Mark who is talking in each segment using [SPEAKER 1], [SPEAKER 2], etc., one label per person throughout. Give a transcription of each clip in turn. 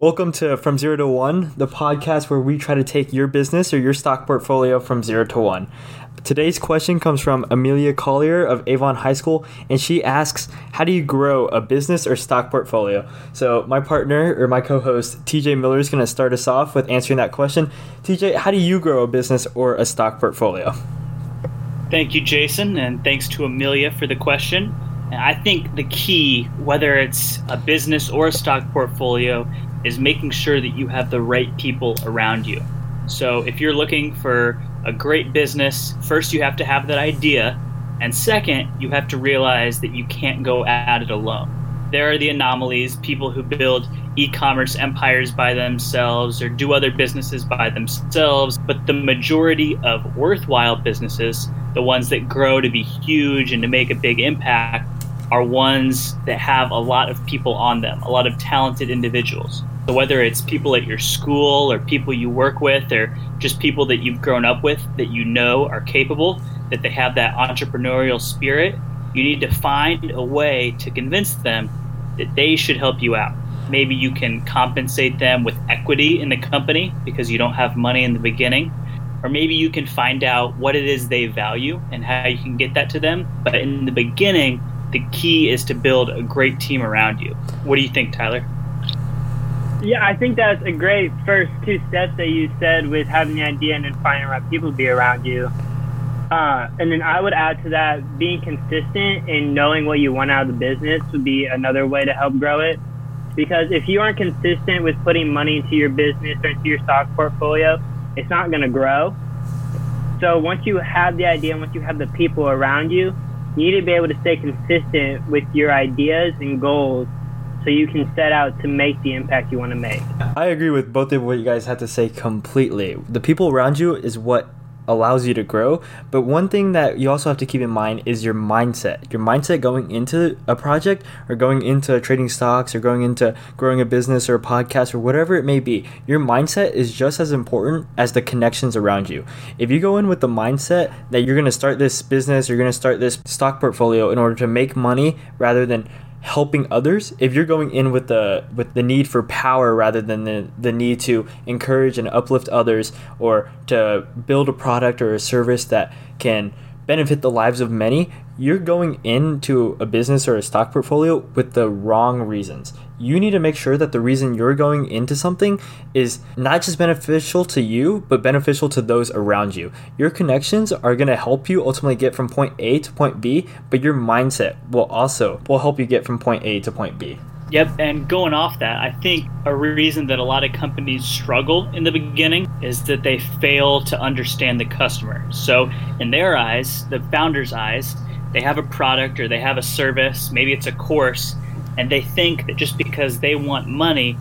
[SPEAKER 1] Welcome to From Zero to One, the podcast where we try to take your business or your stock portfolio from zero to one. Today's question comes from Amelia Collier of Avon High School, and she asks, How do you grow a business or stock portfolio? So, my partner or my co host, TJ Miller, is going to start us off with answering that question. TJ, how do you grow a business or a stock portfolio?
[SPEAKER 2] Thank you, Jason, and thanks to Amelia for the question. I think the key, whether it's a business or a stock portfolio, is making sure that you have the right people around you. So if you're looking for a great business, first you have to have that idea, and second, you have to realize that you can't go at it alone. There are the anomalies, people who build e commerce empires by themselves or do other businesses by themselves, but the majority of worthwhile businesses, the ones that grow to be huge and to make a big impact, are ones that have a lot of people on them, a lot of talented individuals. So whether it's people at your school or people you work with or just people that you've grown up with that you know are capable, that they have that entrepreneurial spirit, you need to find a way to convince them that they should help you out. Maybe you can compensate them with equity in the company because you don't have money in the beginning. Or maybe you can find out what it is they value and how you can get that to them. But in the beginning, the key is to build a great team around you. What do you think, Tyler?
[SPEAKER 3] Yeah, I think that's a great first two steps that you said with having the idea and then finding the right people to be around you. Uh, and then I would add to that being consistent and knowing what you want out of the business would be another way to help grow it. Because if you aren't consistent with putting money into your business or into your stock portfolio, it's not going to grow. So once you have the idea, once you have the people around you, you need to be able to stay consistent with your ideas and goals so you can set out to make the impact you want to make.
[SPEAKER 1] I agree with both of what you guys had to say completely. The people around you is what allows you to grow. But one thing that you also have to keep in mind is your mindset. Your mindset going into a project or going into trading stocks or going into growing a business or a podcast or whatever it may be. Your mindset is just as important as the connections around you. If you go in with the mindset that you're going to start this business, you're going to start this stock portfolio in order to make money rather than helping others if you're going in with the with the need for power rather than the, the need to encourage and uplift others or to build a product or a service that can benefit the lives of many, you're going into a business or a stock portfolio with the wrong reasons. You need to make sure that the reason you're going into something is not just beneficial to you, but beneficial to those around you. Your connections are going to help you ultimately get from point A to point B, but your mindset will also will help you get from point A to point B.
[SPEAKER 2] Yep, and going off that, I think a reason that a lot of companies struggle in the beginning is that they fail to understand the customer. So, in their eyes, the founder's eyes, they have a product or they have a service, maybe it's a course, and they think that just because they want money,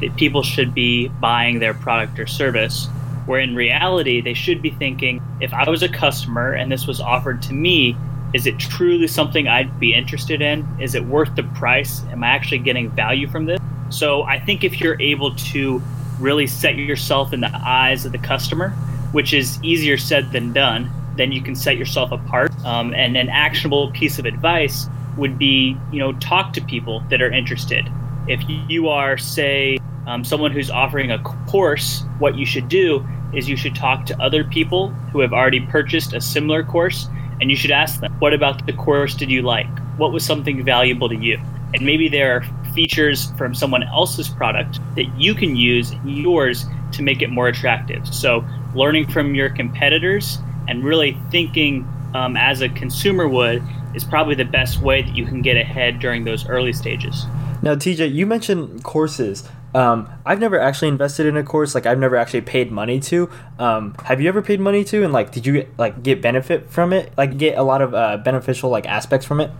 [SPEAKER 2] that people should be buying their product or service. Where in reality, they should be thinking, if I was a customer and this was offered to me, is it truly something I'd be interested in? Is it worth the price? Am I actually getting value from this? So I think if you're able to really set yourself in the eyes of the customer, which is easier said than done, then you can set yourself apart. Um, and an actionable piece of advice would be, you know, talk to people that are interested. If you are, say, um, someone who's offering a course, what you should do is you should talk to other people who have already purchased a similar course and you should ask them, what about the course did you like? What was something valuable to you? And maybe there are features from someone else's product that you can use yours to make it more attractive. So, learning from your competitors and really thinking um, as a consumer would is probably the best way that you can get ahead during those early stages.
[SPEAKER 1] Now, TJ, you mentioned courses. Um, I've never actually invested in a course. Like I've never actually paid money to. Um, have you ever paid money to? And like, did you get, like get benefit from it? Like get a lot of uh, beneficial like aspects from it?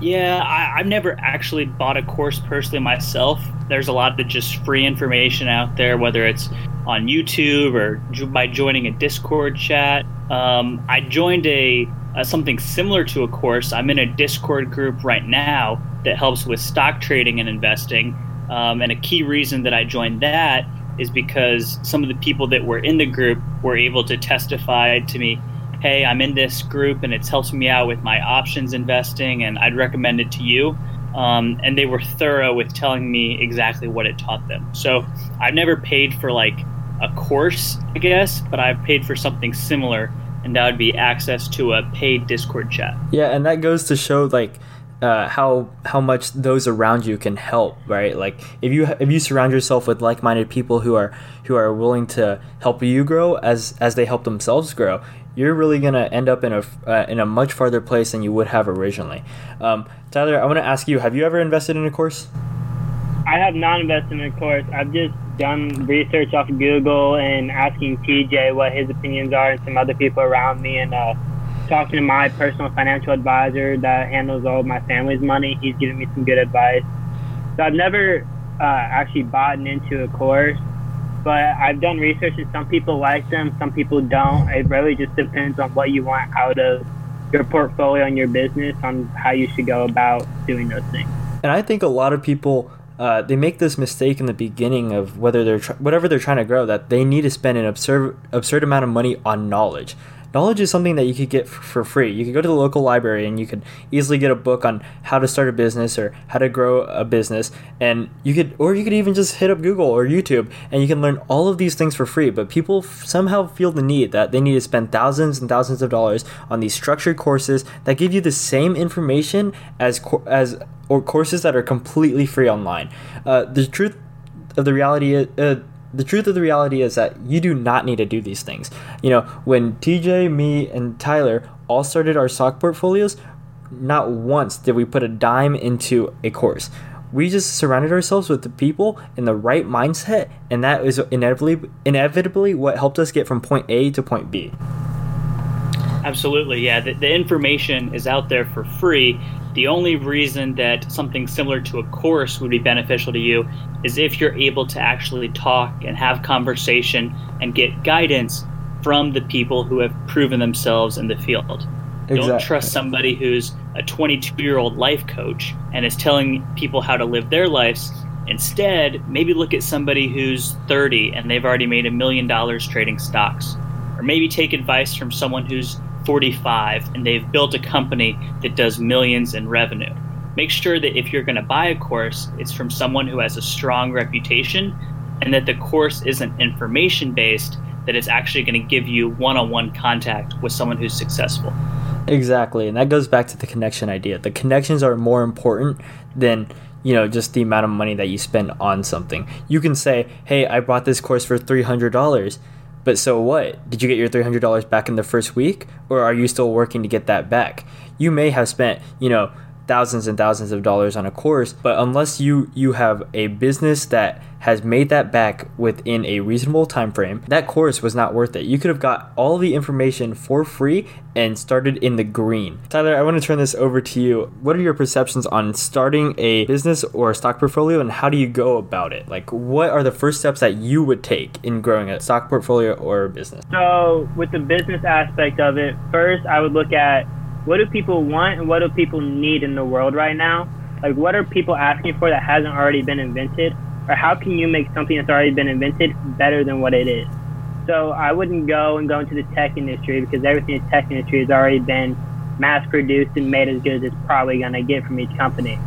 [SPEAKER 2] Yeah, I, have never actually bought a course personally myself. There's a lot of just free information out there, whether it's on YouTube or by joining a Discord chat. Um, I joined a, a something similar to a course. I'm in a Discord group right now that helps with stock trading and investing um, and a key reason that I joined that is because some of the people that were in the group were able to testify to me hey, I'm in this group and it's helping me out with my options investing, and I'd recommend it to you. um, and they were thorough with telling me exactly what it taught them. So I've never paid for like a course, I guess, but I've paid for something similar, and that would be access to a paid Discord chat.
[SPEAKER 1] Yeah, and that goes to show like uh, how how much those around you can help, right? Like if you if you surround yourself with like minded people who are who are willing to help you grow as as they help themselves grow, you're really gonna end up in a uh, in a much farther place than you would have originally. Um, Tyler, I want to ask you: Have you ever invested in a course?
[SPEAKER 3] I have not invested in a course. I've just done research off of Google and asking TJ what his opinions are and some other people around me and uh, talking to my personal financial advisor that handles all of my family's money. He's giving me some good advice. So I've never uh, actually bought into a course, but I've done research and some people like them, some people don't. It really just depends on what you want out of your portfolio and your business on how you should go about doing those things.
[SPEAKER 1] And I think a lot of people uh, they make this mistake in the beginning of whether they're tr- whatever they're trying to grow that they need to spend an absurd absurd amount of money on knowledge knowledge is something that you could get for free. You could go to the local library and you could easily get a book on how to start a business or how to grow a business and you could or you could even just hit up Google or YouTube and you can learn all of these things for free. But people f- somehow feel the need that they need to spend thousands and thousands of dollars on these structured courses that give you the same information as as or courses that are completely free online. Uh, the truth of the reality is, uh, the truth of the reality is that you do not need to do these things. You know, when TJ, me, and Tyler all started our stock portfolios, not once did we put a dime into a course. We just surrounded ourselves with the people in the right mindset, and that is inevitably inevitably what helped us get from point A to point B.
[SPEAKER 2] Absolutely, yeah. The, the information is out there for free. The only reason that something similar to a course would be beneficial to you is if you're able to actually talk and have conversation and get guidance from the people who have proven themselves in the field. Exactly. Don't trust somebody who's a 22 year old life coach and is telling people how to live their lives. Instead, maybe look at somebody who's 30 and they've already made a million dollars trading stocks. Or maybe take advice from someone who's 45 and they've built a company that does millions in revenue. Make sure that if you're going to buy a course, it's from someone who has a strong reputation and that the course isn't information based, that it's actually going to give you one on one contact with someone who's successful.
[SPEAKER 1] Exactly. And that goes back to the connection idea. The connections are more important than you know just the amount of money that you spend on something you can say hey i bought this course for $300 but so what? Did you get your $300 back in the first week? Or are you still working to get that back? You may have spent, you know, thousands and thousands of dollars on a course but unless you you have a business that has made that back within a reasonable time frame that course was not worth it. You could have got all the information for free and started in the green. Tyler i want to turn this over to you. What are your perceptions on starting a business or a stock portfolio and how do you go about it? Like what are the first steps that you would take in growing a stock portfolio or a business?
[SPEAKER 3] So with the business aspect of it first i would look at what do people want and what do people need in the world right now? Like, what are people asking for that hasn't already been invented? Or how can you make something that's already been invented better than what it is? So I wouldn't go and go into the tech industry because everything in the tech industry has already been mass produced and made as good as it's probably going to get from each company.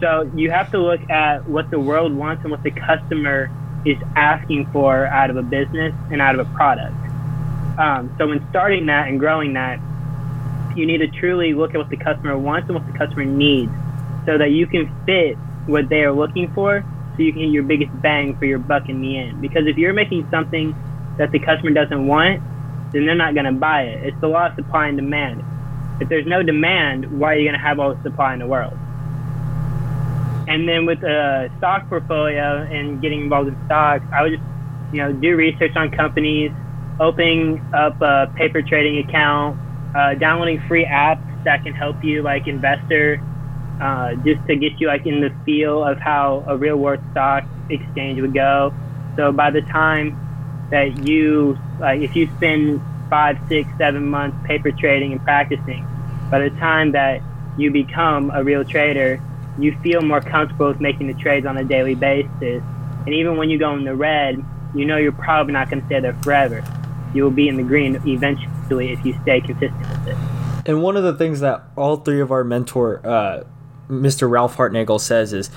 [SPEAKER 3] So you have to look at what the world wants and what the customer is asking for out of a business and out of a product. Um, so when starting that and growing that, you need to truly look at what the customer wants and what the customer needs so that you can fit what they are looking for so you can get your biggest bang for your buck in the end. Because if you're making something that the customer doesn't want, then they're not going to buy it. It's the law of supply and demand. If there's no demand, why are you going to have all the supply in the world? And then with a stock portfolio and getting involved in stocks, I would just, you know, do research on companies, opening up a paper trading account, uh, downloading free apps that can help you like investor uh, just to get you like in the feel of how a real world stock exchange would go. So by the time that you like if you spend five, six, seven months paper trading and practicing, by the time that you become a real trader, you feel more comfortable with making the trades on a daily basis. And even when you go in the red, you know you're probably not going to stay there forever. You will be in the green eventually if you stay consistent with it.
[SPEAKER 1] And one of the things that all three of our mentor uh, Mr. Ralph Hartnagel says is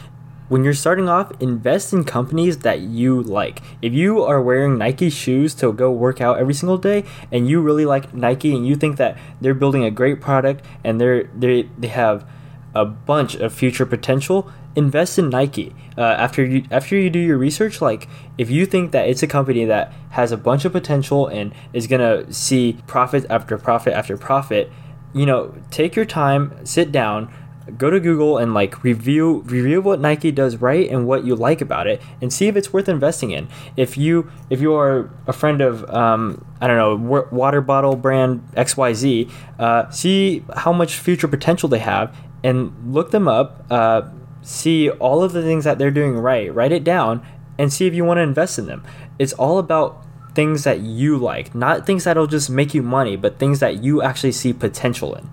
[SPEAKER 1] when you're starting off, invest in companies that you like. If you are wearing Nike shoes to go work out every single day and you really like Nike and you think that they're building a great product and they're they they have a bunch of future potential, invest in Nike. Uh, after you after you do your research, like if you think that it's a company that has a bunch of potential and is gonna see profit after profit after profit, you know, take your time, sit down, go to Google and like review review what Nike does right and what you like about it, and see if it's worth investing in. If you if you are a friend of um, I don't know water bottle brand X Y Z, uh, see how much future potential they have and look them up. Uh, see all of the things that they're doing right. Write it down and see if you want to invest in them. It's all about things that you like, not things that'll just make you money, but things that you actually see potential in.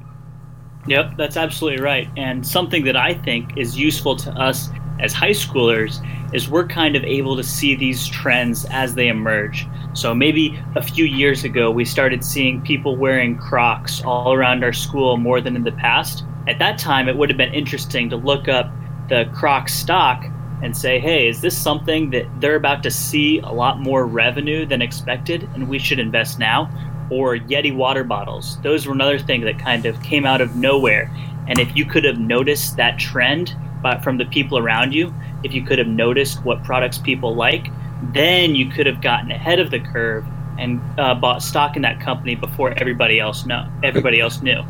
[SPEAKER 2] Yep, that's absolutely right. And something that I think is useful to us as high schoolers is we're kind of able to see these trends as they emerge. So maybe a few years ago, we started seeing people wearing Crocs all around our school more than in the past. At that time, it would have been interesting to look up the Crocs stock and say, hey, is this something that they're about to see a lot more revenue than expected and we should invest now? or Yeti water bottles. Those were another thing that kind of came out of nowhere. And if you could have noticed that trend but from the people around you, if you could have noticed what products people like, then you could have gotten ahead of the curve and uh, bought stock in that company before everybody else know everybody else knew.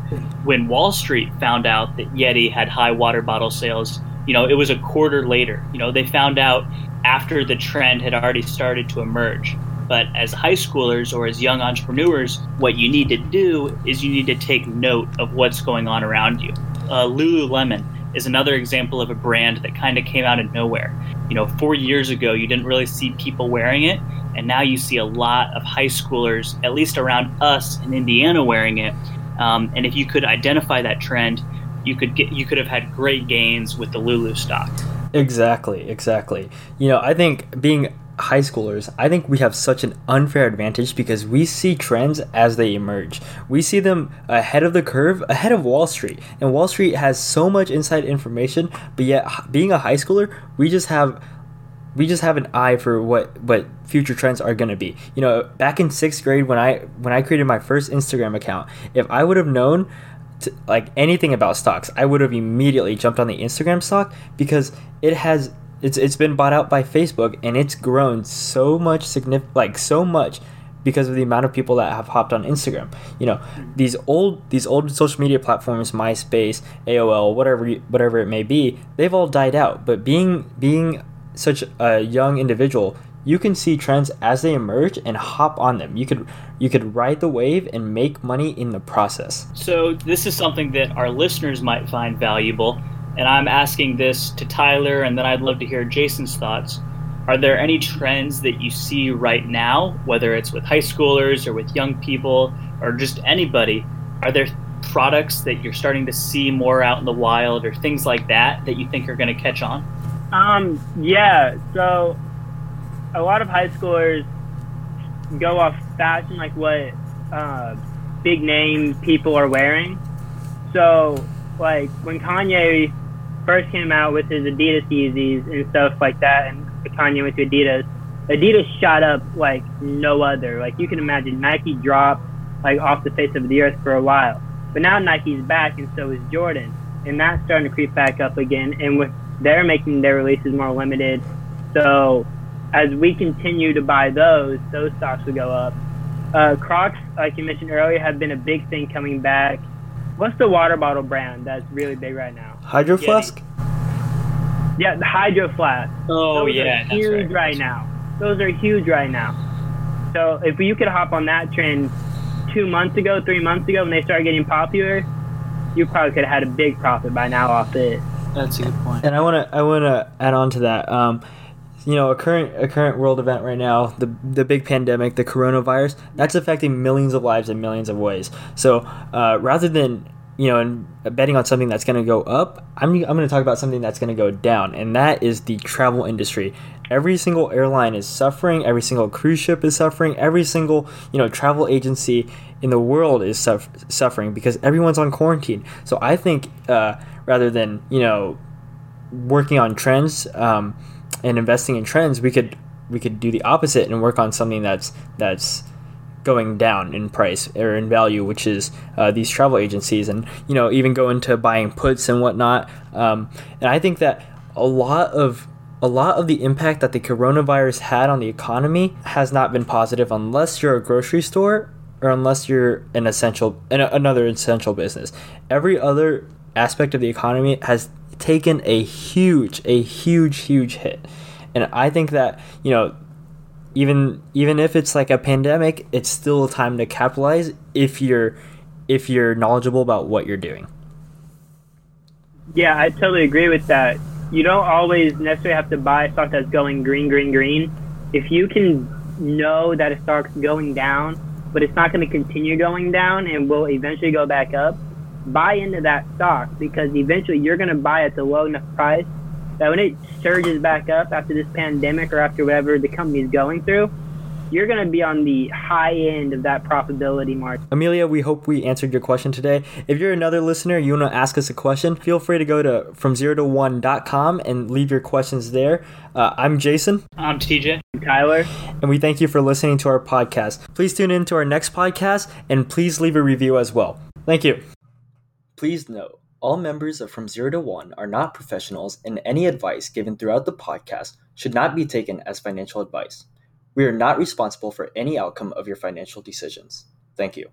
[SPEAKER 2] When Wall Street found out that Yeti had high water bottle sales, you know, it was a quarter later. You know, they found out after the trend had already started to emerge. But as high schoolers or as young entrepreneurs, what you need to do is you need to take note of what's going on around you. Uh, Lululemon is another example of a brand that kind of came out of nowhere. You know, four years ago, you didn't really see people wearing it, and now you see a lot of high schoolers, at least around us in Indiana, wearing it. Um, and if you could identify that trend, you could get you could have had great gains with the Lulu stock.
[SPEAKER 1] Exactly, exactly. You know, I think being high schoolers, I think we have such an unfair advantage because we see trends as they emerge. We see them ahead of the curve, ahead of Wall Street. And Wall Street has so much inside information, but yet being a high schooler, we just have we just have an eye for what what future trends are going to be. You know, back in 6th grade when I when I created my first Instagram account, if I would have known to, like anything about stocks, I would have immediately jumped on the Instagram stock because it has it's it's been bought out by Facebook and it's grown so much significant like so much because of the amount of people that have hopped on Instagram. You know, these old these old social media platforms, MySpace, AOL, whatever whatever it may be, they've all died out. But being being such a young individual, you can see trends as they emerge and hop on them. You could you could ride the wave and make money in the process.
[SPEAKER 2] So this is something that our listeners might find valuable and I'm asking this to Tyler, and then I'd love to hear Jason's thoughts. Are there any trends that you see right now, whether it's with high schoolers or with young people or just anybody? Are there products that you're starting to see more out in the wild or things like that that you think are going to catch on?
[SPEAKER 3] Um, yeah. So a lot of high schoolers go off fashion, like what uh, big name people are wearing. So, like when Kanye first came out with his Adidas Yeezys and stuff like that, and Kanye went to Adidas, Adidas shot up like no other. Like you can imagine, Nike dropped like off the face of the earth for a while, but now Nike's back, and so is Jordan, and that's starting to creep back up again. And with they're making their releases more limited, so as we continue to buy those, those stocks will go up. Uh, Crocs, like you mentioned earlier, have been a big thing coming back. What's the water bottle brand that's really big right now?
[SPEAKER 1] Hydro Flask.
[SPEAKER 3] Yeah, the Hydro Flask.
[SPEAKER 2] Oh
[SPEAKER 3] Those
[SPEAKER 2] yeah,
[SPEAKER 3] are huge
[SPEAKER 2] right.
[SPEAKER 3] right now. Those are huge right now. So if you could hop on that trend two months ago, three months ago, when they started getting popular, you probably could have had a big profit by now off it.
[SPEAKER 2] That's a good point.
[SPEAKER 1] And I want to I want to add on to that. Um, you know, a current a current world event right now, the the big pandemic, the coronavirus, that's affecting millions of lives in millions of ways. So uh, rather than you know, and betting on something that's going to go up, I'm, I'm going to talk about something that's going to go down, and that is the travel industry. Every single airline is suffering. Every single cruise ship is suffering. Every single you know travel agency in the world is suff- suffering because everyone's on quarantine. So I think uh, rather than you know working on trends um, and investing in trends, we could we could do the opposite and work on something that's that's going down in price or in value, which is uh, these travel agencies, and you know even go into buying puts and whatnot. Um, and I think that a lot of a lot of the impact that the coronavirus had on the economy has not been positive unless you're a grocery store or unless you're an essential another essential business. Every other aspect of the economy has taken a huge a huge huge hit. And I think that, you know, even even if it's like a pandemic, it's still a time to capitalize if you're if you're knowledgeable about what you're doing.
[SPEAKER 3] Yeah, I totally agree with that. You don't always necessarily have to buy stock that's going green, green, green. If you can know that a stock's going down, but it's not going to continue going down and will eventually go back up, buy into that stock because eventually you're going to buy at the low enough price that when it surges back up after this pandemic or after whatever the company is going through, you're going to be on the high end of that profitability mark.
[SPEAKER 1] Amelia, we hope we answered your question today. If you're another listener, you want to ask us a question, feel free to go to from zero to one.com and leave your questions there. Uh, I'm Jason.
[SPEAKER 2] I'm TJ.
[SPEAKER 3] I'm Tyler.
[SPEAKER 1] And we thank you for listening to our podcast. Please tune in to our next podcast and please leave a review as well. Thank you. Please note all members of From Zero to One are not professionals, and any advice given throughout the podcast should not be taken as financial advice. We are not responsible for any outcome of your financial decisions. Thank you.